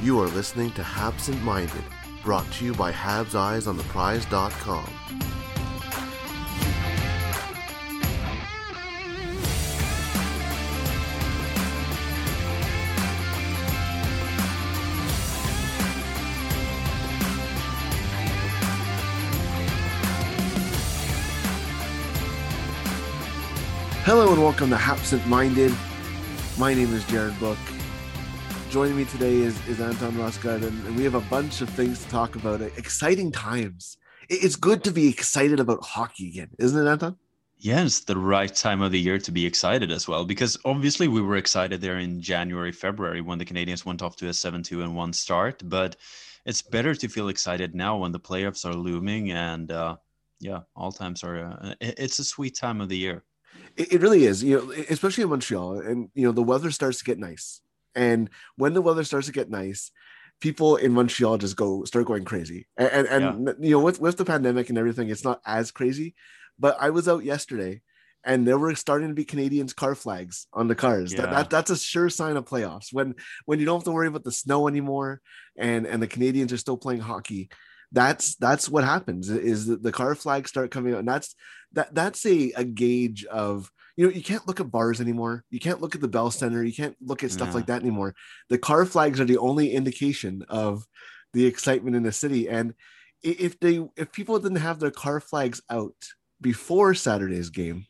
You are listening to Habsent Minded, brought to you by Habs Eyes on the Prize.com. Hello and welcome to Habsent Minded. My name is Jared Book. Joining me today is, is Anton Rasegård, and, we have a bunch of things to talk about. Exciting times. It's good to be excited about hockey again, isn't it, Anton? Yeah, it's the right time of the year to be excited as well, because obviously we were excited there in January, February when the Canadiens went off to a 7 2 and 1 start. But it's better to feel excited now when the playoffs are looming. And uh, yeah, all times are, uh, it's a sweet time of the year. It, it really is, you know, especially in Montreal. And, you know, the weather starts to get nice. And when the weather starts to get nice, people in Montreal just go start going crazy. And, and, and you know, with, with the pandemic and everything, it's not as crazy. But I was out yesterday and there were starting to be Canadiens car flags on the cars. Yeah. that that's a sure sign of playoffs. When when you don't have to worry about the snow anymore and and the Canadiens are still playing hockey. That's that's what happens is that the car flags start coming out and that's that that's a, a gauge of you know you can't look at bars anymore. You can't look at the bell center. You can't look at stuff like that anymore. The car flags are the only indication of the excitement in the city. And if they if people didn't have their car flags out before saturday's game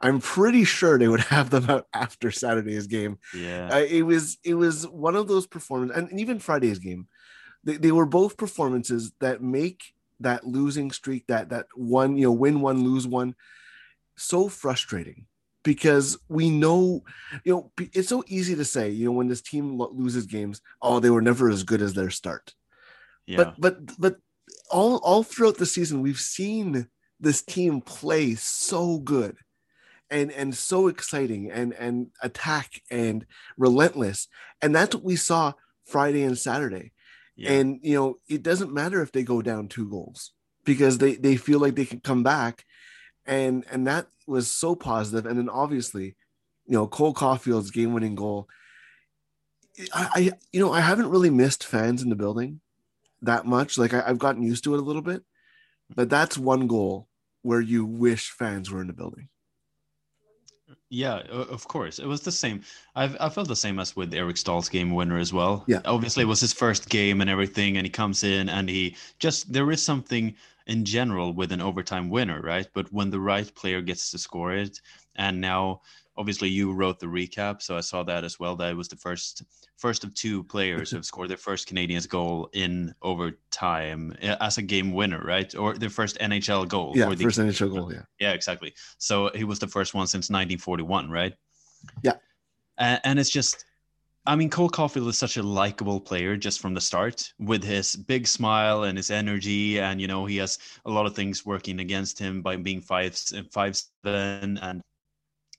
i'm pretty sure they would have them out after saturday's game. Yeah. uh, it was it was one of those performances and even friday's game they, they were both performances that make that losing streak that that one you know win one lose one so frustrating because we know you know it's so easy to say you know when this team lo- loses games oh they were never as good as their start yeah. but but but all all throughout the season we've seen this team play so good and and so exciting and and attack and relentless and that's what we saw friday and saturday yeah. and you know it doesn't matter if they go down two goals because they they feel like they can come back and and that was so positive. and then obviously you know cole caufield's game-winning goal I, I you know i haven't really missed fans in the building that much like I, i've gotten used to it a little bit but that's one goal where you wish fans were in the building Yeah, of course. It was the same. I've I felt the same as with Eric Staal's game winner as well. Yeah. Obviously, it was his first game and everything, and he comes in and he just there is something in general with an overtime winner, right? But when the right player gets to score it, and now obviously you wrote the recap, so I saw that as well. That it was the first first of two players who have scored their first Canadiens goal in overtime uh, as a game winner, right? Or their first NHL goal. yeah for the first initial goal yeah yeah, exactly. So he was the first one since 1941, right? Yeah. And, and it's just, I mean, Cole Caufield is such a likable player just from the start with his big smile and his energy. And, you know, he has a lot of things working against him by being five, five, seven and,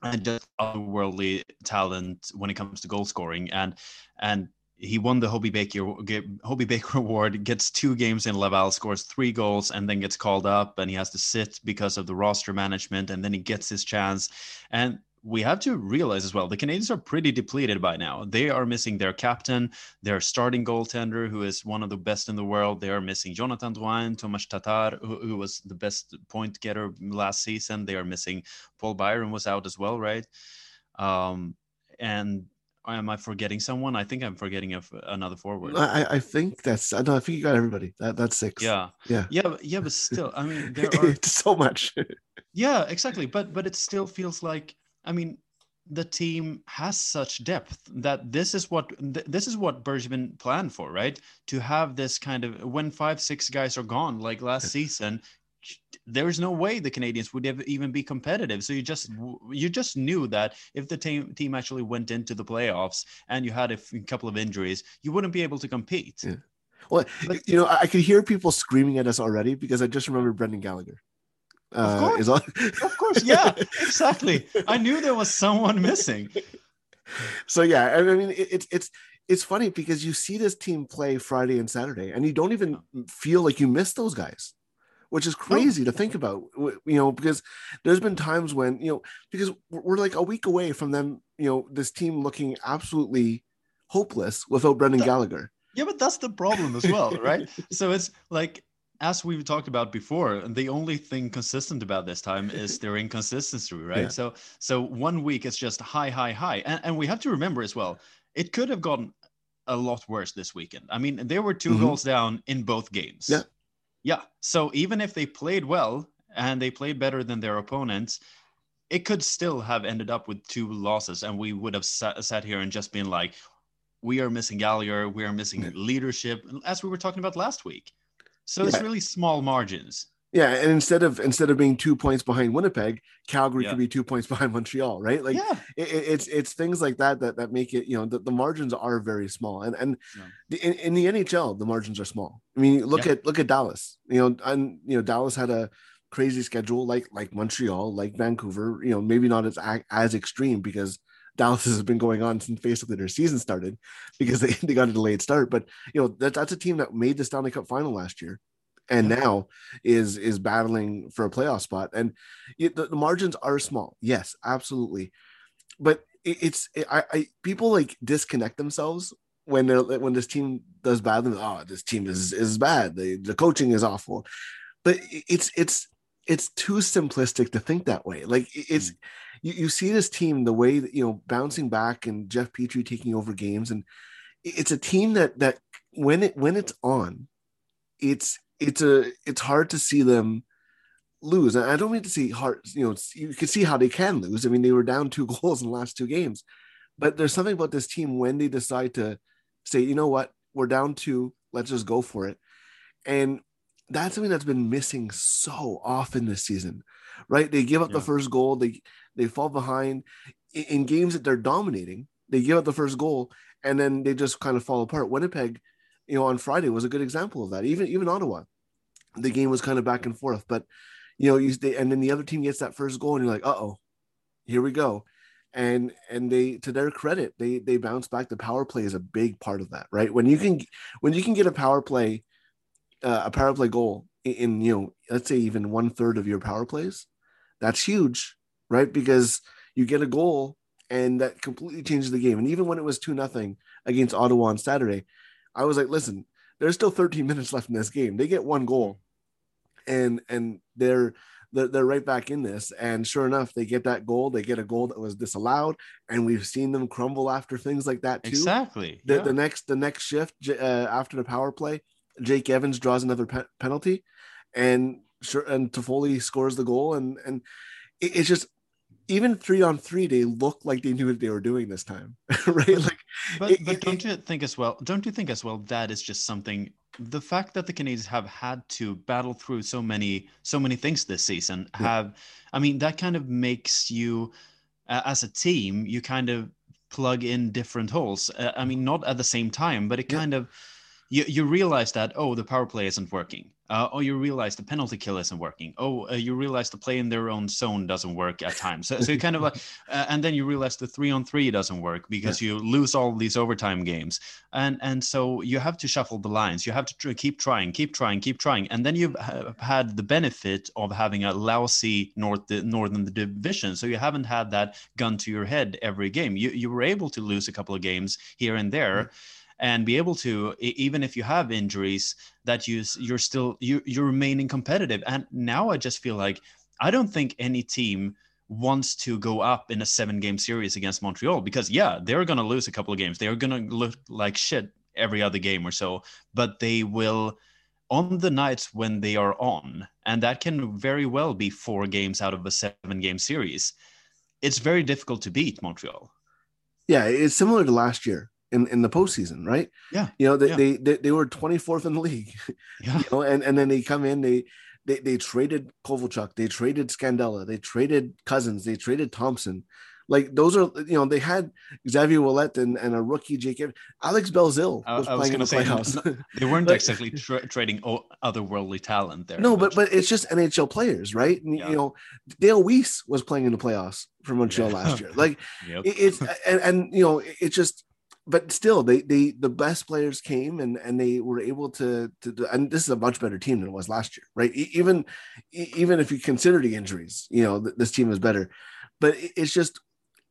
and just otherworldly talent when it comes to goal scoring. And, and, he won the Hobey Baker Hobey Baker Award. Gets two games in Laval, scores three goals, and then gets called up, and he has to sit because of the roster management. And then he gets his chance. And we have to realize as well, the Canadiens are pretty depleted by now. They are missing their captain, their starting goaltender, who is one of the best in the world. They are missing Jonathan Drouin, Tomas Tatar, who, who was the best point getter last season. They are missing Paul Byron was out as well, right? Um, and am I forgetting someone? I think I'm forgetting a, another forward. I, I think that's I I think you got everybody. That that's six. Yeah, Yeah. yeah, but- yeah. But still, I mean, there are so much. Yeah, exactly. But but it still feels like I mean the team has such depth that this is what th- this is what Bergevin planned for, right? To have this kind of when five six guys are gone like last season, there is no way the Canadiens would ever even be competitive. So you just you just knew that if the team team actually went into the playoffs and you had a f- couple of injuries, you wouldn't be able to compete. Yeah. Well, But- you know, I could hear people screaming at us already because I just remember Brendan Gallagher. Uh, course. is on... Of course, yeah, exactly. I knew there was someone missing. so yeah, I mean, it, it's it's it's funny because you see this team play Friday and Saturday, and you don't even feel like you miss those guys, which is crazy to think about. You know, because there's been times when you know because we're we're like a week away from them. You know, this team looking absolutely hopeless without Brendan That- Gallagher. Yeah, but that's the problem as well, right? so it's like as we've talked about before, the only thing consistent about this time is their inconsistency, right? Yeah. So so one week it's just high, high, high. And, and we have to remember as well, it could have gotten a lot worse this weekend. I mean, there were 2 Mhm. goals down in both games. Yeah. Yeah. So even if they played well and they played better than their opponents, it could still have ended up with two losses, and we would have sat, sat here and just been like, we are missing Gallagher, we are missing Yeah. leadership, as we were talking about last week. So it's really small margins. Yeah, and instead of instead of being two points behind Winnipeg, Calgary Yeah. could be two points behind Montreal, right? Like yeah, it, it- it's it's things like that that that make it you know the, the margins are very small and and Yeah. the, in, in the nhl the margins are small i mean look Yeah. at look at dallas you know and you know dallas had a crazy schedule like like montreal like vancouver you know maybe not as as extreme because dallas has been going on since basically their season started because they, they got a delayed start. But you know that, that's a team that made the stanley cup final last year and now is is battling for a playoff spot. And it, the, the margins are small. Yes absolutely. But it, it's it, I, I people like disconnect themselves when they're when this team does badly oh this team is is bad. The, the coaching is awful. But it's it's it's too simplistic to think that way like it- it's mm. you, you see this team the way that you know bouncing back and jeff petry taking over games and it's a team that that when it when it's on it's it's a it's hard to see them lose. And I don't mean to see hard, you know, you can see how they can lose. I mean, they were down two goals in the last two games, but there's something about this team when they decide to say, you know what, we're down two, let's just go for it. And that's something that's been missing so often this season, right? They give up the first goal, they they fall behind in, in games that they're dominating. They give up the first goal, and then they just kind of fall apart. Winnipeg, you know, on Friday was a good example of that. Even even Ottawa, the game was kind of back and forth, but you know, you they, and then the other team gets that first goal, and you're like, uh oh, here we go. And and they to their credit, they they bounce back. The power play is a big part of that, right? When you can when you can get a power play, uh, a power play goal in, in you know, let's say even one third of your power plays, that's huge, right? Because you get a goal and that completely changes the game. And even when it was two nothing against Ottawa on Saturday, I was like, listen, there's still 13 minutes left in this game. They get one goal, and and they're they're, they're right back in this. And sure enough, they get that goal. They get a goal that was disallowed, and we've seen them crumble after things like that too. exactly. The, yeah. the next the next shift uh, after the power play, Jake Evans draws another pe- penalty, and sure and Toffoli scores the goal, and and it- it's just even three on three, they look like they knew what they were doing this time, right? Like But it- but it- don't you think as well? Don't you think as well that is just something? The fact that the Canadiens have had to battle through so many so many things this season Yeah. have, I mean, that kind of makes you, uh, as a team, you kind of plug in different holes. Uh, I mean, not at the same time, but it Yeah. kind of you you realize that oh the power play isn't working. Uh, oh, you realize the penalty kill isn't working. Oh, uh, you realize the play in their own zone doesn't work at times. So, so you kind of like, uh, and then you realize the three on three doesn't work because you lose all these overtime games, and and so you have to shuffle the lines. You have to tr- keep trying, keep trying, keep trying, and then you've ha- had the benefit of having a lousy North the Northern Division, so you haven't had that gun to your head every game. You you were able to lose a couple of games here and there and be able to even if you have injuries that you you're still you you're remaining competitive and now i just feel like i don't think any team wants to go up in a seven game series against Montreal because yeah, they're going to lose a couple of games. They're going to look like shit every other game or so, but they will on the nights when they are on, and that can very well be four games out of a seven game series. It's very difficult to beat Montreal. Yeah, it's similar to last year in, in the postseason, right? Yeah. You know, they, yeah. they, they, they were 24th in the league. Yeah. You know, and, and then they come in, they they they traded Kovalchuk, they traded Scandella, they traded Cousins, they traded Thompson. Like those are, you know, they had Xavier Ouellet and, and a rookie Jacob Alex Belzile I- was I was playing in the say, playoffs. n- They weren't Like- exactly tra- trading o- otherworldly talent there. No, but but it's just NHL players, right? And, Yeah. You know, Dale Weise was playing in the playoffs for Montreal Yeah. last year. Like Yep. it, it's and, and you know it- it's just but still they they the best players came and and they were able to to do- and this is a much better team than it was last year right? Even even if you consider the injuries you know this team is better. But it's just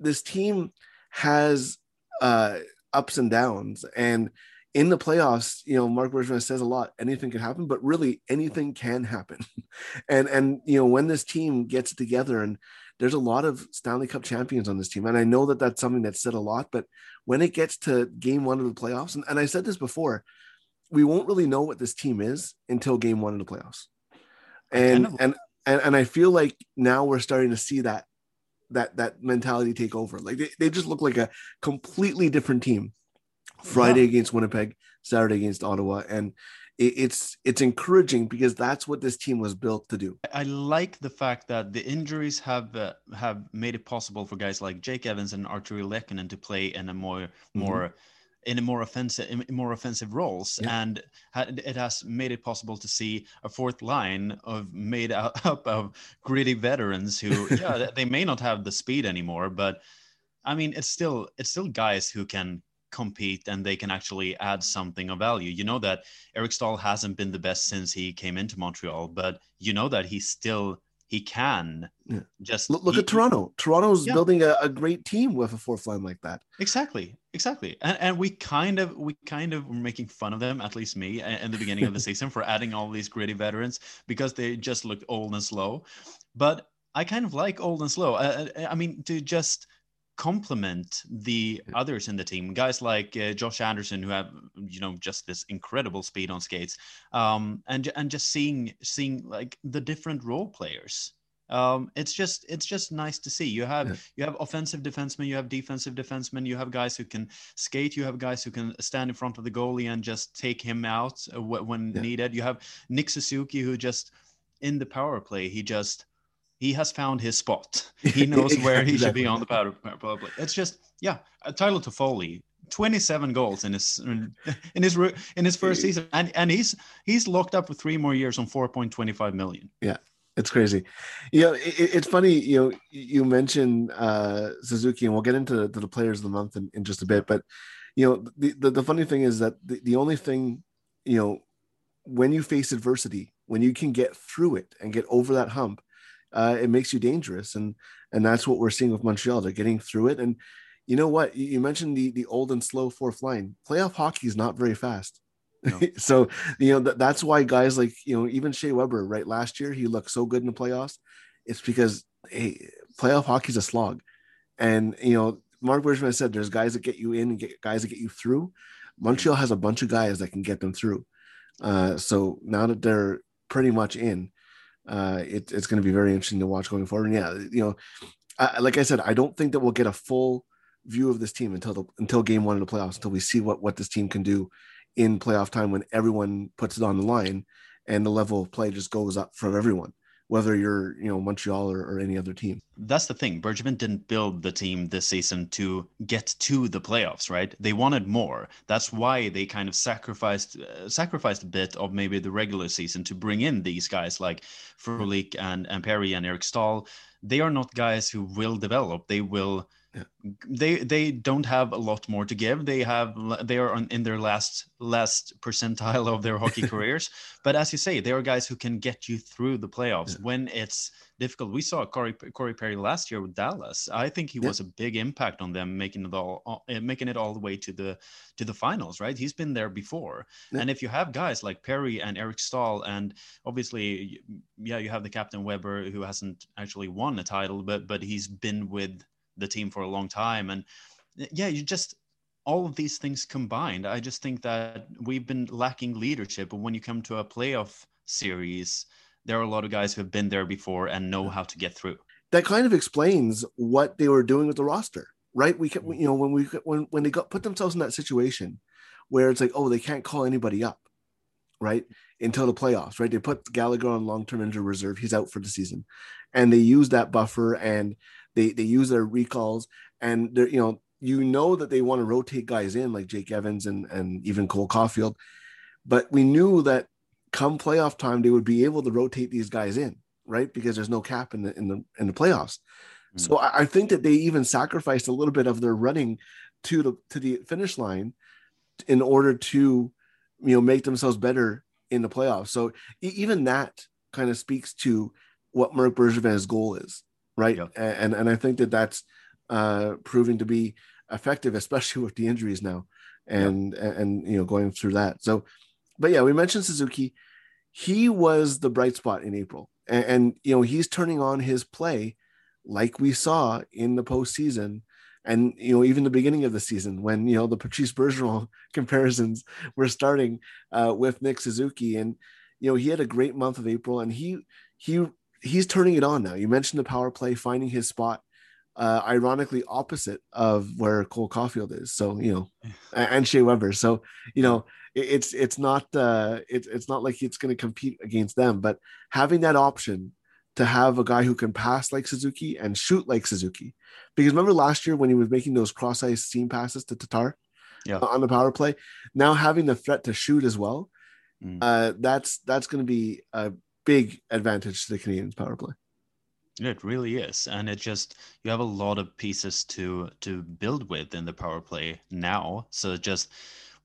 this team has uh ups and downs. And in the playoffs you know mark Bergevin says a lot anything can happen but really anything can happen. And and you know when this team gets together and there's a lot of Stanley Cup champions on this team. And I know that that's something that's said a lot, but when it gets to game one of the playoffs, and, and I said this before, we won't really know what this team is until game one of the playoffs. And, and, and, and I feel like now we're starting to see that, that, that mentality take over. Like they, they just look like a completely different team Friday against Winnipeg, Saturday against Ottawa. And it's, it's encouraging because that's what this team was built to do. I like the fact that the injuries have uh, have made it possible for guys like Jake Evans and Artturi Lehkonen to play in a more Mm-hmm. more in a more offensive in more offensive roles Yeah. and it has made it possible to see a fourth line of made up of gritty veterans who yeah they- they may not have the speed anymore but I mean it's still it's still guys who can compete and they can actually add something of value. You know that Eric Staal hasn't been the best since he came into Montreal, but you know that he still he can Yeah. just Look, look he- at Toronto. Toronto's Yeah. building a, a great team with a fourth line like that. Exactly, exactly, and and we kind of we kind of were making fun of them, at least me, in the beginning of the season for adding all these gritty veterans because they just looked old and slow. But I kind of like old and slow. I, I- I mean, to just complement the others in the team, guys like uh, Josh Anderson who have you know just this incredible speed on skates, um, and and just seeing seeing like the different role players. Um, it's just it's just nice to see. You have Yeah. you have offensive defensemen, you have defensive defensemen, you have guys who can skate, you have guys who can stand in front of the goalie and just take him out uh, when Yeah. needed. You have Nick Suzuki who just in the power play, he just he has found his spot. He knows where he should be on the power, power play. It's just yeah, uh, Tyler Toffoli. 27 goals in his in his in his first season and and he's he's locked up for three more years on 4.25 million Yeah. It's crazy. You know, it, it- it's funny. You know, you mentioned uh, Suzuki, and we'll get into to the players of the month in, in just a bit. But you know, the, the the funny thing is that the, the only thing, you know, when you face adversity, when you can get through it and get over that hump, uh, it makes you dangerous, and and that's what we're seeing with Montreal. They're getting through it, and you know what? You, mentioned the the old and slow fourth line. Playoff hockey is not very fast. No. so you know that, that's why guys like you know even Shea Weber right last year he looked so good in the playoffs. It's because hey, playoff hockey's a slog, and you know Mark Bergevin said there's guys that get you in and get guys that get you through. Montreal has a bunch of guys that can get them through. Uh, so now that they're pretty much in, uh, it, it's going to be very interesting to watch going forward. And yeah, you know, I, like I said, I don't think that we'll get a full view of this team until the until game one of the playoffs, until we see what what this team can do in playoff time when everyone puts it on the line and the level of play just goes up for everyone, whether you're you know Montreal or, or any other team. that's the thing. Bergevin didn't build the team this season to get to the playoffs, right? They wanted more. That's why they kind of sacrificed uh, sacrificed a bit of maybe the regular season to bring in these guys like Frolik and and Perry and Eric Staal. They are not guys who will develop. They will they they don't have a lot more to give. They have they are on, in their last last percentile of their hockey careers. But as you say, they are guys who can get you through the playoffs Yeah. when it's difficult. We saw Corey Corey Perry last year with Dallas. I think he Yeah. was a big impact on them, making it all uh, making it all the way to the to the finals. Right, he's been there before. Yeah. And if you have guys like Perry and Eric Staal, and obviously, yeah, you have the captain Weber who hasn't actually won a title, but but he's been with the team for a long time, and yeah, you just all of these things combined. I just think that we've been lacking leadership. But when you come to a playoff series, there are a lot of guys who have been there before and know how to get through. that kind of explains what they were doing with the roster, right? We can, you know, when we when when they got put themselves in that situation where it's like, oh, they can't call anybody up, right, until the playoffs, right? They put Gallagher on long term injury reserve; he's out for the season, and they use that buffer and they they use their recalls, and they're you know you know that they want to rotate guys in like Jake Evans and and even Cole Caufield, but we knew that come playoff time they would be able to rotate these guys in right? Because there's no cap in the in the in the playoffs. Mm. So I, I think that they even sacrificed a little bit of their running to the to the finish line in order to you know make themselves better in the playoffs. So even that kind of speaks to what Mark Bergevin's goal is, right? Yep. And and I think that that's uh, proving to be effective, especially with the injuries now, and and, and you know going through that. So, but yeah, we mentioned Suzuki. He was the bright spot in April, and, and you know he's turning on his play like we saw in the postseason. And you know, even the beginning of the season, when you know the Patrice Bergeron comparisons were starting uh, with Nick Suzuki, and you know he had a great month of April, and he he he's turning it on now. You mentioned the power play, finding his spot, uh, ironically opposite of where Cole Caufield is. So you know, and Shea Weber. So you know, it, it's it's not uh, it's it's not like it's going to compete against them, but having that option to have a guy who can pass like Suzuki and shoot like Suzuki. Because remember last year when he was making those cross ice seam passes to Tatar Yeah. on the power play, now having the threat to shoot as well, Mm. uh, that's that's going to be a big advantage to the Canadiens power play. It really is, and it just you have a lot of pieces to to build with in the power play now. So just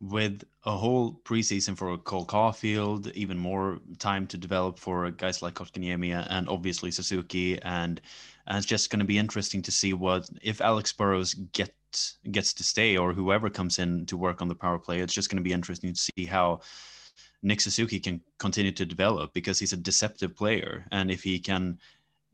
with a whole preseason for Cole Caufield, even more time to develop for guys like Kotkaniemi and obviously Suzuki, and, and it's just going to be interesting to see what if Alex Burrows get gets to stay or whoever comes in to work on the power play. It's just going to be interesting to see how Nick Suzuki can continue to develop because he's a deceptive player, and if he can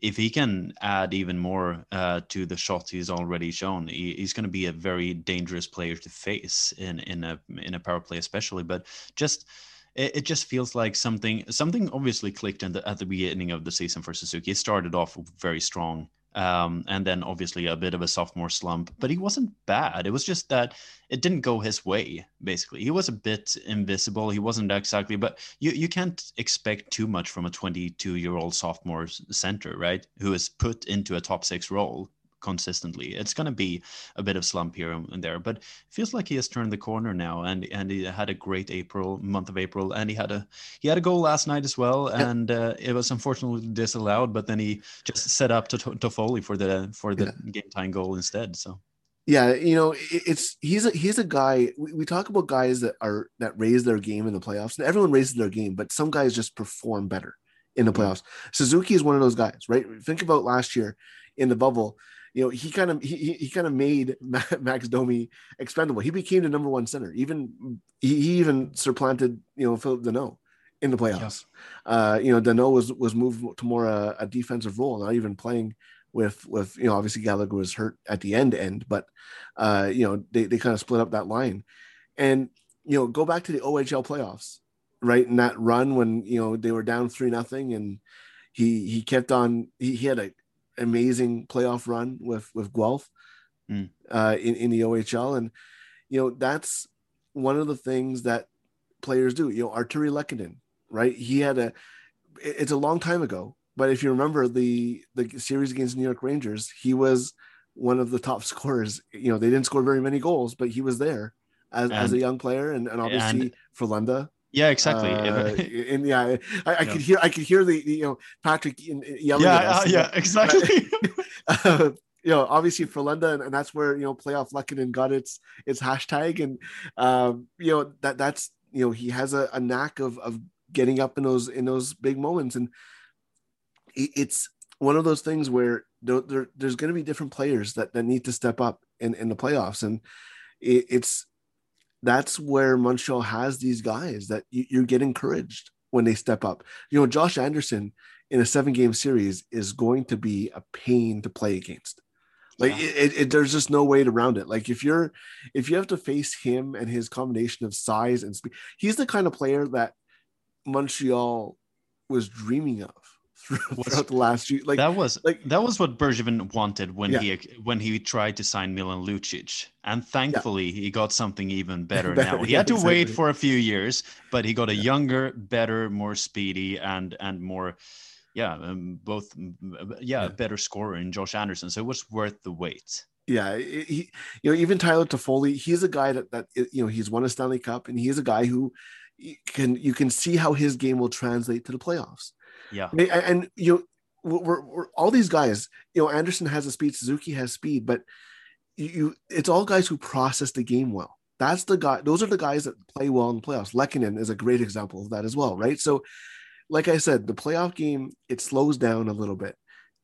if he can add even more uh, to the shots he's already shown, he, he's going to be a very dangerous player to face in in a in a power play, especially. But just it, it just feels like something something obviously clicked in the, at the beginning of the season for Suzuki. It started off very strong. Um, and then obviously a bit of a sophomore slump, but he wasn't bad. It was just that it didn't go his way. Basically, he was a bit invisible. He wasn't exactly, but you you can't expect too much from a 22 year old sophomore center, right? Who is put into a top six role consistently. It's going to be a bit of slump here and there, but it feels like he has turned the corner now, and and he had a great April month of April, and he had a he had a goal last night as well, Yeah. and uh, it was unfortunately disallowed, but then he just set up to Toffoli for the for the game time goal instead. So. Yeah, you know, it's he's a he's a guy. We, we talk about guys that are that raise their game in the playoffs, and everyone raises their game, but some guys just perform better in the Mhm. playoffs. Suzuki is one of those guys, right? Think about last year in the bubble. You know, he kind of he, he- kind of made Max Domi expendable. He became the number one center. Even he, he even supplanted you know Philip Danault in the playoffs. Uh, you know, Danault was was moved to more a, a defensive role, not even playing with with you know obviously Gallagher was hurt at the end end, but uh, you know they, they kind of split up that line, and you know go back to the OHL playoffs, right? In that run when you know they were down three nothing, and he he kept on. He, he had a amazing playoff run with with Guelph Mm. uh, in in the OHL, and you know that's one of the things that players do. You know, Artturi Lehkonen, right? He had a. It's a long time ago, but if you remember the the series against New York Rangers, he was one of the top scorers. You know, they didn't score very many goals, but he was there as, as a young player, and, and obviously and- Frölunda. Yeah, exactly. Uh, and yeah, I, I Yeah. could hear I could hear the, the, you know Patrick yelling yeah, at us. uh, yeah, exactly. Uh, you know, obviously Frölunda, and that's where you know playoff Lehkonen got its its hashtag, and um, you know that that's you know he has a, a knack of of getting up in those in those big moments, and it's one of those things where there, there, there's going to be different players that, that need to step up in, in the playoffs, and it, it's that's where Montreal has these guys that you, you get encouraged when they step up. You know, Josh Anderson in a seven game series is going to be a pain to play against. Like yeah. it, it, there's just no way to around it. Like if you're, if you have to face him and his combination of size and speed, he's the kind of player that Montreal was dreaming of throughout the last year. Like that was like that was what Bergevin wanted when yeah. he when he tried to sign Milan Lucic, and thankfully yeah. he got something even better, better now. He had to exactly. wait for a few years, but he got a younger, better, more speedy, and and more yeah, um, both yeah, yeah, better scorer in Josh Anderson. So it was worth the wait. Yeah, he, you know, even Tyler Toffoli, he's a guy that that you know he's won a Stanley Cup, and he's a guy who can you can see how his game will translate to the playoffs. Yeah, and, you know, we're, we're, all these guys. You know, Anderson has a speed, Suzuki has speed, but you, it's all guys who process the game well. That's the guy. Those are the guys that play well in the playoffs. Lehkonen is a great example of that as well, right? So like I said, the playoff game it slows down a little bit,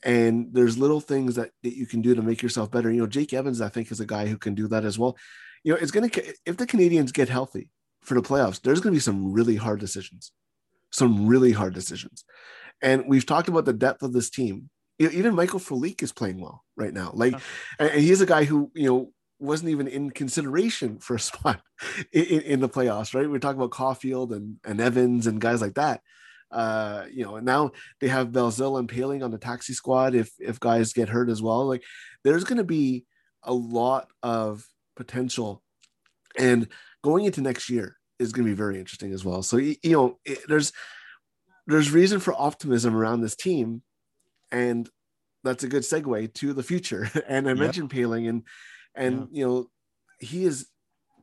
and there's little things that, that you can do to make yourself better. You know, Jake Evans, I think, is a guy who can do that as well. You know, it's gonna if the Canadiens get healthy for the playoffs, there's gonna be some really hard decisions, some really hard decisions, and we've talked about the depth of this team. Even Michael Frolik is playing well right now. Like, and he's a guy who you know wasn't even in consideration for a spot in, in, the playoffs, right? We're talking about Caufield and, and Evans and guys like that. Uh, you know, and now they have Belzile and Poehling on the taxi squad if if guys get hurt as well. Like there's going to be a lot of potential, and going into next year is going to be very interesting as well. So you know, it, there's there's reason for optimism around this team, and that's a good segue to the future. and I yep. mentioned Poehling, and and yeah. you know, he is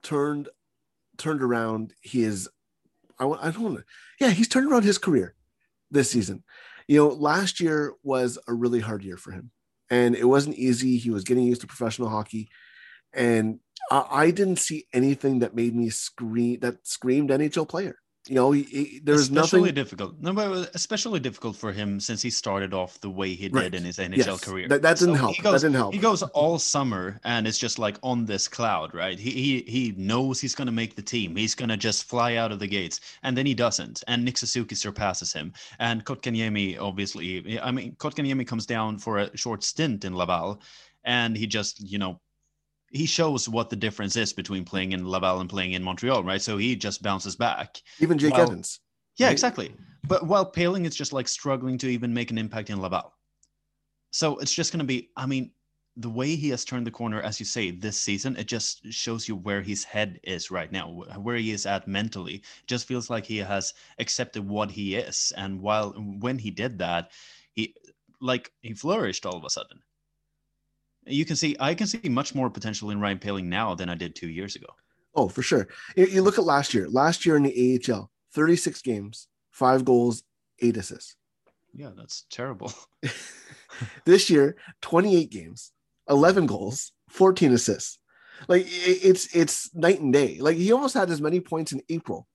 turned turned around. He is I, I don't want to. Yeah, he's turned around his career this season. You know, last year was a really hard year for him, and it wasn't easy. He was getting used to professional hockey, and I, I didn't see anything that made me scream that screamed NHL player. You know, he, he, there's especially nothing difficult. No, but especially difficult for him since he started off the way he did right. in his NHL yes. career. That, that didn't so help. Goes, that didn't help. He goes all summer and it's just like on this cloud, right? He he he knows he's gonna make the team. He's gonna just fly out of the gates, and then he doesn't. And Nick Suzuki surpasses him. And Kotkaniemi, obviously, I mean, Kotkaniemi comes down for a short stint in Laval, and he just you know he shows what the difference is between playing in Laval and playing in Montreal, right? So he just bounces back. Even Jake while, Evans. Yeah, right? exactly. But while Poehling is just like struggling to even make an impact in Laval. So it's just going to be, I mean, the way he has turned the corner, as you say, this season, it just shows you where his head is right now, where he is at mentally. It just feels like he has accepted what he is. And while when he did that, he like he flourished all of a sudden you can see I can see much more potential in Ryan Poehling now than I did two years ago. Oh, for sure. You look at last year. Last year in the AHL, 36 games, five goals, eight assists. Yeah, that's terrible. this year, 28 games, 11 goals, 14 assists. Like it's it's night and day. Like he almost had as many points in April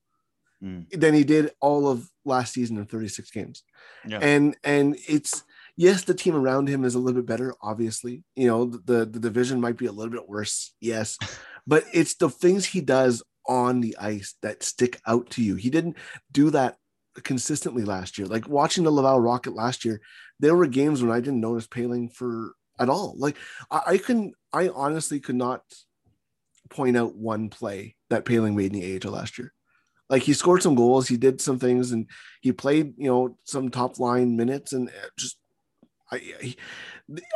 mm. than he did all of last season in 36 games. Yeah. And and it's yes, the team around him is a little bit better. Obviously, you know the the division might be a little bit worse. Yes, but it's the things he does on the ice that stick out to you. He didn't do that consistently last year. Like watching the Laval Rocket last year, there were games when I didn't notice Poehling for at all. Like I, I can, I honestly could not point out one play that Poehling made in the AHL last year. Like he scored some goals, he did some things, and he played, you know, some top line minutes, and uh, just I,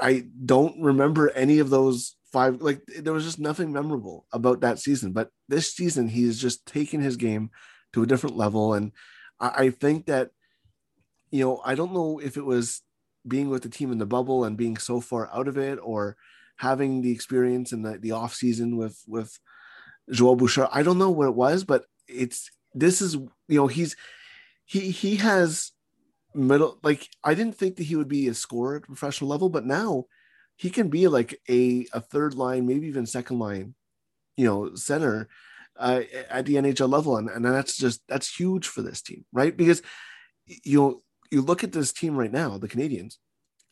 I don't remember any of those five. Like there was just nothing memorable about that season. But this season, he's just taken his game to a different level, and I, I think that you know I don't know if it was being with the team in the bubble and being so far out of it, or having the experience in the, the off season with with Joel Bouchard. I don't know what it was, but it's this is you know he's he he has middle like I didn't think that he would be a scorer at professional level, but now he can be like a, a third line, maybe even second line, you know, center uh, at the NHL level. And, and that's just, that's huge for this team, right? Because you know, you look at this team right now, the Canadiens,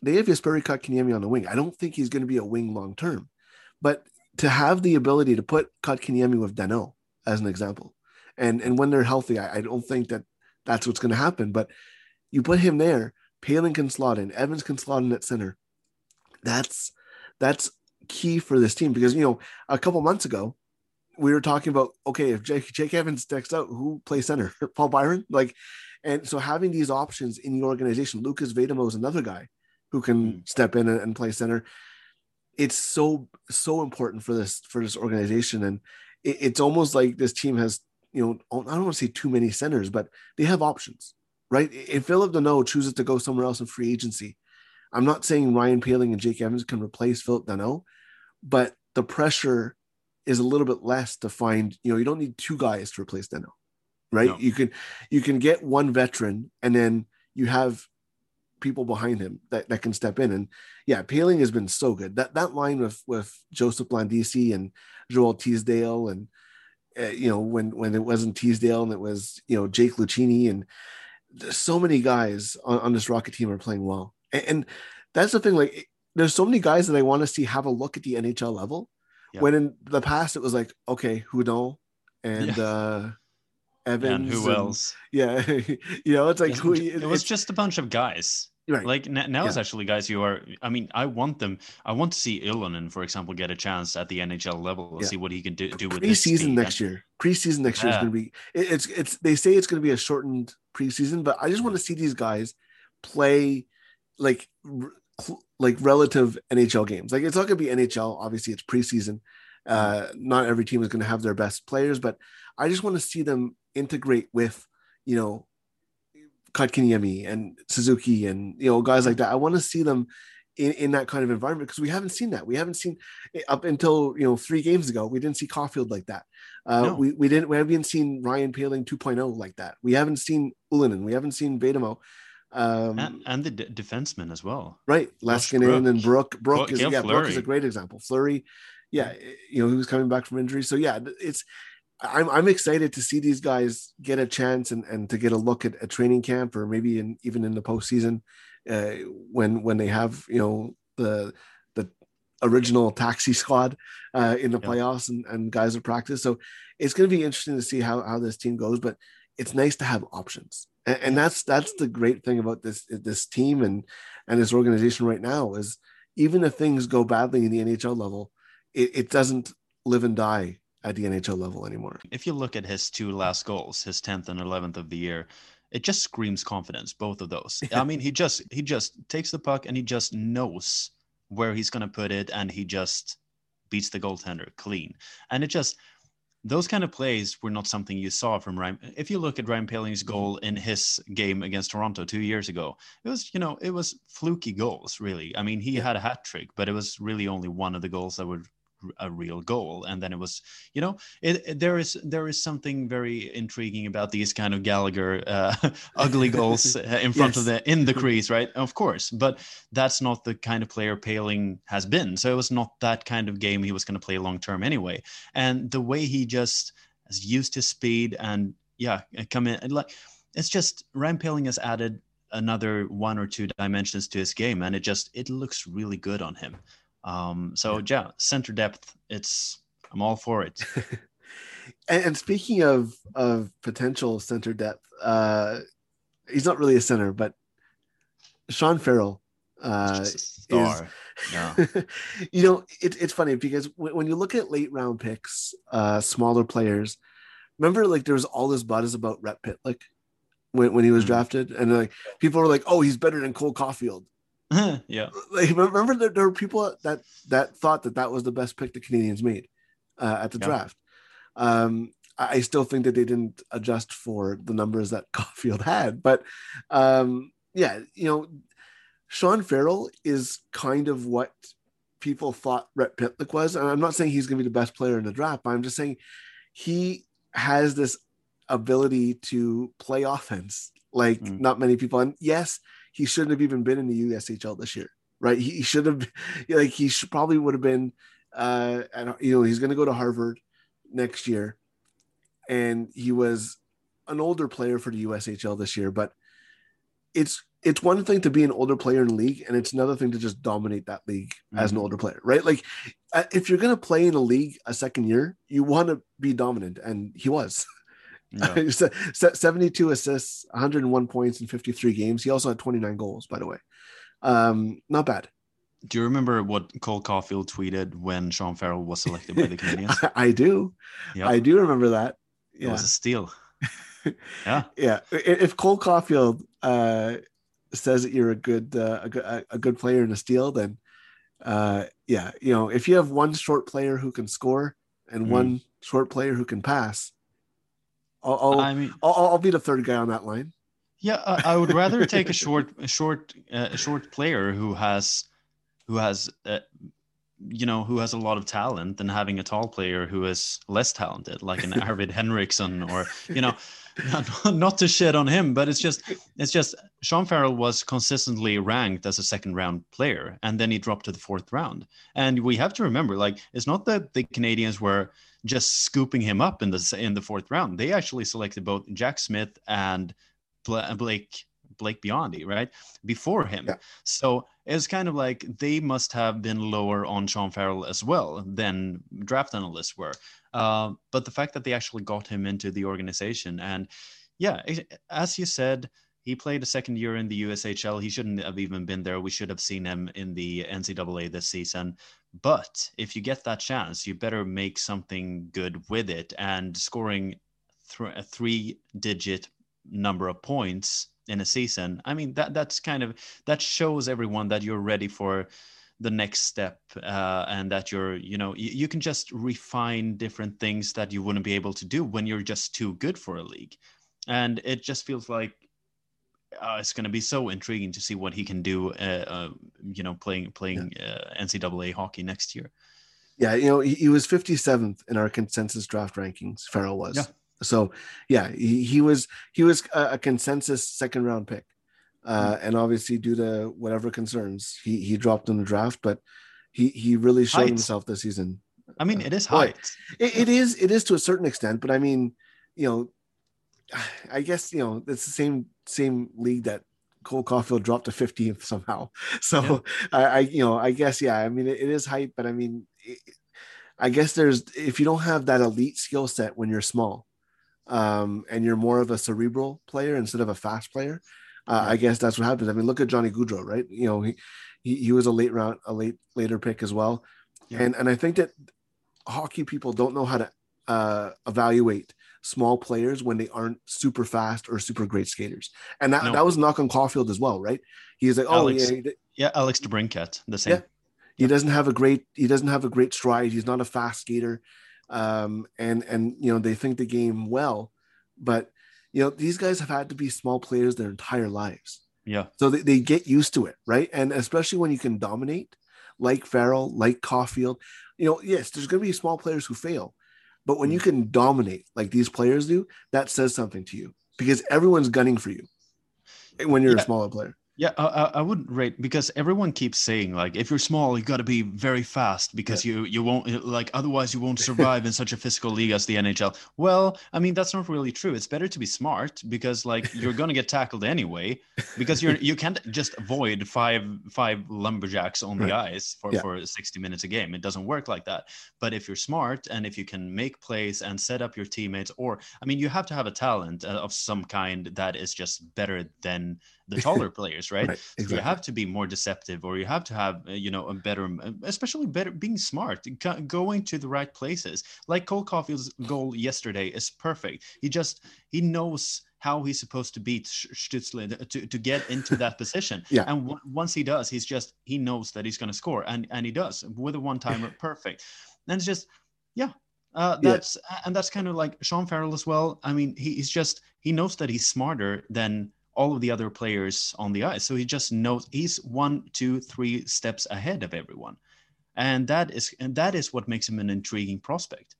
they have Jesperi Kotkaniemi on the wing. I don't think he's going to be a wing long term, but to have the ability to put Kotkaniemi with Danault as an example, and and when they're healthy, I, I don't think that that's what's going to happen. But you put him there, Poehling can slot in, Evans can slot in at center. That's that's key for this team because you know a couple months ago we were talking about okay if Jake, Jake Evans sticks out, who plays center? Paul Byron, like, and so having these options in the organization, Lukas Vejdemo is another guy who can mm. step in and, and play center. It's so so important for this for this organization, and it, it's almost like this team has you know I don't want to say too many centers, but they have options, right? If Philip Danault chooses to go somewhere else in free agency, I'm not saying Ryan Poehling and Jake Evans can replace Philip Danault, but the pressure is a little bit less to find. You know, you don't need two guys to replace Danault, right? No. You can you can get one veteran, and then you have people behind him that, that can step in. And yeah, Poehling has been so good. That that line with with Joseph Blandisi and Joel Teasdale and uh, you know when when it wasn't Teasdale and it was you know Jake Lucchini and so many guys on, on this Rocket team are playing well. And, and, that's the thing. Like there's so many guys that I want to see have a look at the NHL level. Yeah. When in the past it was like okay, Hudon and. Yeah. uh Evans. And who and, else? Yeah, you know, it's like it, who, it, it was just a bunch of guys. Right. Like now, yeah. it's actually guys who are. I mean, I want them. I want to see Ylönen, for example, get a chance at the NHL level. Yeah. See what he can do, do with preseason next year. Preseason next yeah. year is going to be. It, it's it's. They say it's going to be a shortened preseason, but I just want to see these guys play like like relative NHL games. Like it's not going to be NHL. Obviously, it's preseason. Uh, not every team is going to have their best players, but I just want to see them integrate with, you know, Kotkaniemi and Suzuki and you know guys like that. I want to see them in, in that kind of environment because we haven't seen that. We haven't seen up until you know three games ago. We didn't see Caufield like that. Uh, no. We we didn't we haven't seen Ryan Poehling 2.0 like that. We haven't seen Ylönen. We haven't seen Vejdemo. Um, and, and, the d- defensemen as well. Right, Leskinen and Brook. Brook is yeah, Brook is a great example. Fleury, yeah, you know, he was coming back from injury. So yeah, it's I'm I'm excited to see these guys get a chance and, and to get a look at a training camp or maybe in even in the postseason uh, when when they have you know the the original taxi squad uh, in the yeah. playoffs and, and guys are practice. So it's going to be interesting to see how how this team goes. But it's nice to have options, and, and that's that's the great thing about this this team and and this organization right now is even if things go badly in the NHL level, it, it doesn't live and die at the NHL level anymore. If you look at his two last goals, his 10th and 11th of the year, it just screams confidence both of those. I mean, he just he just takes the puck and he just knows where he's going to put it and he just beats the goaltender clean. And it just those kind of plays were not something you saw from Ryan. If you look at Ryan Poehling's mm-hmm. goal in his game against Toronto two years ago, it was, you know, it was fluky goals, really. I mean, he had a hat trick, but it was really only one of the goals that were a real goal. And then it was you know it, it, there is there is something very intriguing about these kind of gallagher uh, ugly goals uh, in front yes. of the in the crease right? Of course but that's not the kind of player Poehling has been. So it was not that kind of game he was going to play long term anyway. And the way he just has used his speed and yeah come in and like it's just ryan Poehling has added another one or two dimensions to his game and it just it looks really good on him um, so yeah. yeah, center depth, it's I'm all for it. and, and, speaking of of potential center depth, uh, he's not really a center, but Sean Farrell uh, is. Yeah. you know, it, it's funny because when, when, you look at late round picks, uh, smaller players, remember like there was all this buzz about Rhett Pitlick when, when he was mm-hmm. drafted, and like people were like, "Oh, he's better than Cole Caufield." yeah. Like, remember that there were people that that thought that that was the best pick the Canadiens made uh, at the yeah. draft. Um, I still think that they didn't adjust for the numbers that Caufield had, but um, yeah, you know, Sean Farrell is kind of what people thought Rhett Pitlick was, and I'm not saying he's going to be the best player in the draft, but I'm just saying he has this ability to play offense like mm. not many people. And yes, he shouldn't have even been in the USHL this year. right? He, he should have, like, he should, probably would have been, uh, and you know, he's going to go to Harvard next year, and he was an older player for the USHL this year, but it's it's one thing to be an older player in the league, and it's another thing to just dominate that league mm-hmm. as an mm-hmm. older player, right? Like, uh, if you're going to play in a league a second year, you want to be dominant, and he was. Yeah. 72 assists, 101 points in 53 games. He also had 29 goals, by the way. Um, not bad. Do you remember what Cole Caufield tweeted when Sean Farrell was selected by the Canadiens? I do. Yep. I do remember that. Yeah. It was a steal. yeah. Yeah. If Cole Caufield uh, says that you're a good, uh, a good, a good player in a steal, then uh, yeah, you know, if you have one short player who can score and mm. one short player who can pass, I'll, I'll, I mean, I'll, I'll, be the third guy on that line. Yeah, I, I would rather take a short, a short, uh, a short player who has, who has, uh, you know, who has a lot of talent than having a tall player who is less talented, like an Arvid Henrikson, or you know, not, not to shit on him, but it's just, it's just Sean Farrell was consistently ranked as a second round player, and then he dropped to the fourth round. And we have to remember, like, it's not that the Canadiens were just scooping him up in the in the fourth round. They actually selected both Jack Smith and Blake Blake Biondi, right? Before him. Yeah. So it's kind of like they must have been lower on Sean Farrell as well than draft analysts were. Uh, but the fact that they actually got him into the organization and yeah, as you said, he played a second year in the USHL. He shouldn't have even been there. We should have seen him in the NCAA this season. But if you get that chance, you better make something good with it. And scoring th- a three digit number of points in a season, I mean, that that's kind of that shows everyone that you're ready for the next step uh, and that you're you know you, you can just refine different things that you wouldn't be able to do when you're just too good for a league and it just feels like uh, it's going to be so intriguing to see what he can do. Uh, uh, you know, playing playing yeah. Uh, NCAA hockey next year. Yeah, you know, he, he, was 57th in our consensus draft rankings. Farrell was. Yeah. So, yeah, he, he was he was a, a consensus second round pick, uh, mm-hmm. and obviously due to whatever concerns, he he dropped in the draft. But he he really showed height. himself this season. I mean, it is height. It, it is it is to a certain extent, but I mean, you know, I guess you know it's the same same league that Cole Caufield dropped to 15th somehow. So yeah. I, I, you know, I guess yeah. I mean, it, it is hype, but I mean, it, I guess there's if you don't have that elite skill set when you're small, um, and you're more of a cerebral player instead of a fast player, uh, yeah. I guess that's what happens. I mean, look at Johnny Gaudreau, right? You know, he, he he was a late round, a late later pick as well, yeah. and and I think that hockey people don't know how to uh, evaluate small players when they aren't super fast or super great skaters. And that, no. that was knock on Caufield as well, right? He's like, oh Alex, yeah, yeah, Alex DeBrincat, the same. Yeah. He doesn't have a great he doesn't have a great stride. He's not a fast skater. Um, and and you know, they think the game well, but you know, these guys have had to be small players their entire lives. Yeah. So they, they get used to it, right? And especially when you can dominate, like Farrell, like Caufield, you know, yes, there's gonna be small players who fail, but when you hmm. can dominate like these players do, that says something to you because everyone's gunning for you when you're yeah. a smaller player. Yeah, I, I would rate because everyone keeps saying like if you're small, you got to be very fast because yeah. you you won't like otherwise you won't survive in such a physical league as the NHL. Well, I mean that's not really true. It's better to be smart because like you're gonna get tackled anyway because you're you can't just avoid five five lumberjacks on the right. ice for yeah. for 60 minutes a game. It doesn't work like that. But if you're smart and if you can make plays and set up your teammates, or I mean you have to have a talent uh, of some kind that is just better than the taller players, right? right exactly. so you have to be more deceptive, or you have to have uh, you know a better, uh, especially better being smart, going to the right places. Like Cole Caufield's goal yesterday is perfect. He just he knows how he's supposed to beat Stutzle to, to get into that position. yeah. And once he does, he's just he knows that he's going to score, and and he does with a one timer, perfect. And it's just yeah, uh, that's yeah. and that's kind of like Sean Farrell as well. I mean, he, he's just he knows that he's smarter than all of the other players on the ice. So he just knows he's one, two, three steps ahead of everyone, and that is and that is what makes him an intriguing prospect.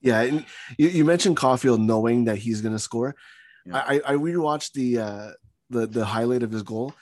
Yeah, and you, you mentioned Caufield knowing that he's going to score. Yeah. I I rewatched the uh, the the highlight of his goal.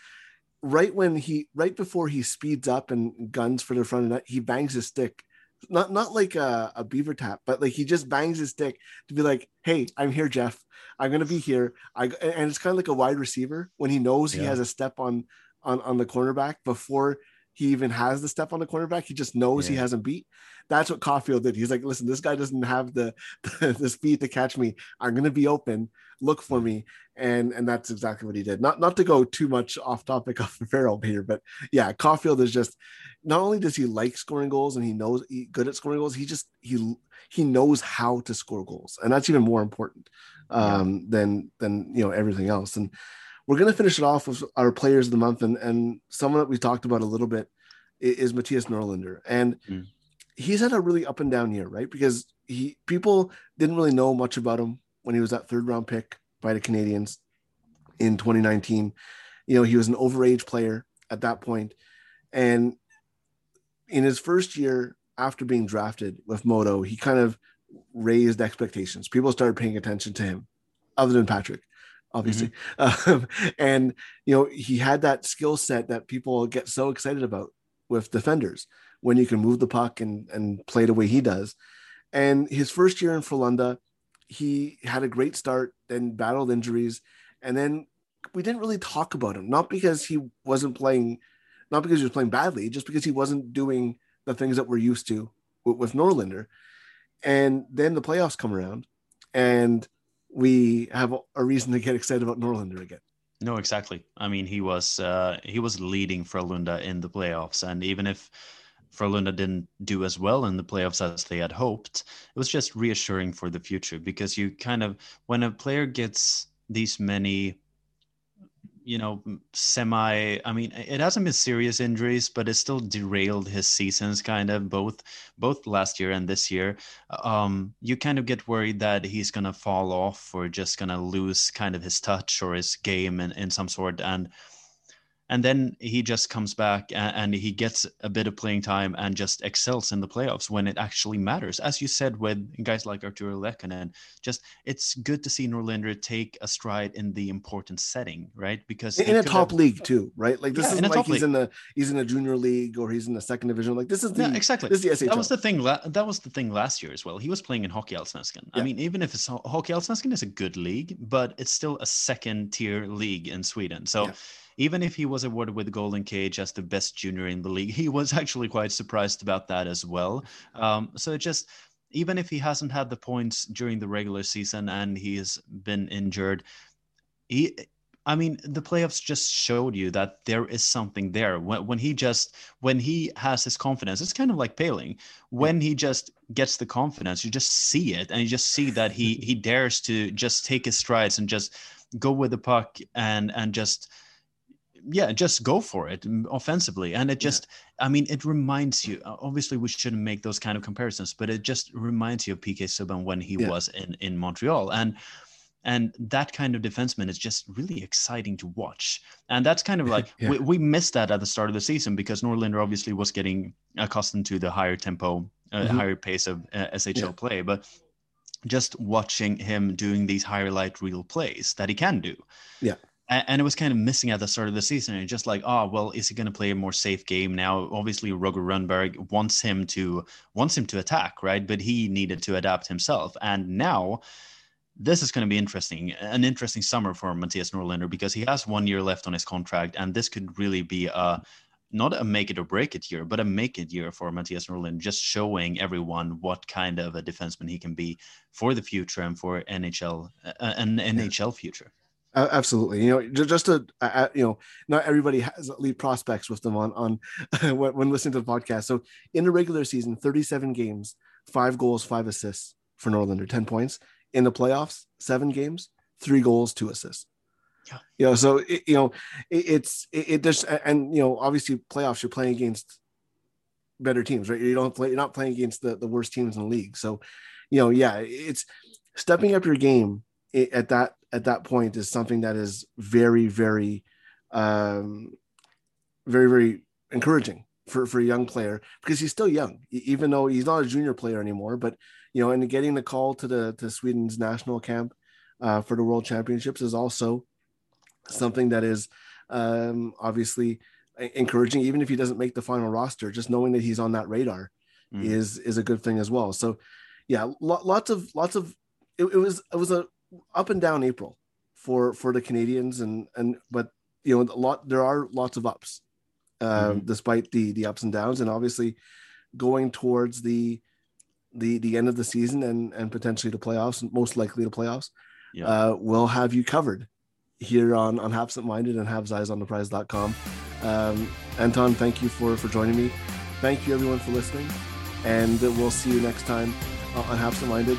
right when he right before he speeds up and guns for the front of the net, he bangs his stick. Not not like a, a beaver tap, but like he just bangs his stick to be like, "Hey, I'm here, Jeff. I'm gonna be here." I and it's kind of like a wide receiver when he knows he has a step on on on the cornerback before he even has the step on the cornerback. He just knows he hasn't beat. That's what Caufield did. He's like, "Listen, this guy doesn't have the the speed to catch me. I'm gonna be open. Look for me." And and that's exactly what he did. Not not to go too much off topic of Farrell here, but yeah, Caufield is just not only does he like scoring goals and he knows he good at scoring goals, he just he he knows how to score goals, and that's even more important um, than than you know everything else. And we're gonna finish it off with our players of the month, and and someone that we talked about a little bit i- is Mattias Norlinder, and Mm. He's had a really up and down year, right? Because he people didn't really know much about him when he was that third round pick by the Canadiens in 2019. You know, he was an overage player at that point, and in his first year after being drafted with MoDo, he kind of raised expectations. People started paying attention to him, other than Patrick, obviously. Um, and you know, he had that skill set that people get so excited about with defenders when you can move the puck and and play the way he does. And his first year in Frölunda, he had a great start, then battled injuries, and then we didn't really talk about him. Not because he wasn't playing, not because he was playing badly, just because he wasn't doing the things that we're used to with, with Norlinder. And then the playoffs come around, and we have a reason to get excited about Norlinder again. No, exactly. I mean, he was uh, he was leading Frölunda in the playoffs, and even if Frölunda didn't do as well in the playoffs as they had hoped, it was just reassuring for the future because you kind of when a player gets these many you know semi i mean it hasn't been serious injuries but it still derailed his seasons kind of both both last year and this year. Um you kind of get worried that he's gonna fall off or just gonna lose kind of his touch or his game in, in some sort. And and then he just comes back and, and he gets a bit of playing time and just excels in the playoffs when it actually matters. As you said with guys like Artturi Lehkonen, just it's good to see Norlinder take a stride in the important setting, right? Because in a top have- league too, right? Like this Yeah, in a isn't like top he's league. in the he's in a junior league or he's in the second division. Like this is the Yeah, exactly. This is the SHL. That was the thing. la- That was the thing last year as well. He was playing in Hockey Allsvenskan. I mean, even if it's ho- Hockey Allsvenskan is a good league, but it's still a second tier league in Sweden. So Yeah. Even if he was awarded with the Golden Cage as the best junior in the league, he was actually quite surprised about that as well. Um, so just even if he hasn't had the points during the regular season and he has been injured, he I mean, the playoffs just showed you that there is something there. When, when he just when he has his confidence, it's kind of like Poehling. When he just gets the confidence, you just see it, and you just see that he he dares to just take his strides and just go with the puck and and just yeah just go for it mm, offensively and it just i mean it reminds you obviously we shouldn't make those kind of comparisons but it just reminds you of pk subban when he Yeah. was in in montreal and and that kind of defenseman is just really exciting to watch and that's kind of like Yeah. we, we missed that at the start of the season because norlinder obviously was getting accustomed to the higher tempo uh, Mhm. higher pace of uh, shl Yeah. play but just watching him doing these highlight reel plays that he can do Yeah. And it was kind of missing at the start of the season. And just like, oh well, is he going to play a more safe game now? Obviously, Roger Rönnberg wants him to wants him to attack, right? But he needed to adapt himself. And now, this is going to be interesting, an interesting summer for Mattias Norlinder because he has one year left on his contract, and this could really be a not a make it or break it year, but a make it year for Mattias Norlinder, just showing everyone what kind of a defenseman he can be for the future and for NHL, uh, an NHL future. Uh, absolutely. You know, ju- just to uh, you know, not everybody has elite prospects with them on on when, listening to the podcast. So in the regular season, 37 games, five goals, five assists for Norlinder, 10 points. In the playoffs, seven games, three goals, two assists. Yeah. You know, so it, you know, it, it's it, it just and you know, obviously playoffs you're playing against better teams, right? You don't play you're not playing against the, the worst teams in the league. So, you know, yeah, it's stepping up your game at that at that point is something that is very very um very very encouraging for for a young player because he's still young even though he's not a junior player anymore but you know and getting the call to the to Sweden's national camp uh, for the world championships is also something that is um, obviously encouraging. Even if he doesn't make the final roster, just knowing that he's on that radar mm. is is a good thing as well. So, yeah, lots of lots of it, it was it was a up and down April for for the Canadiens and and but you know a lot there are lots of ups, uh, mm-hmm. despite the the ups and downs, and obviously going towards the the the end of the season and and potentially the playoffs, most likely the playoffs, yeah. uh, we'll have you covered here on on Habsent Minded and Habs Eyes on the Prize.com. Um, Anton, thank you for for joining me. Thank you everyone for listening, and we'll see you next time on Habsent Minded.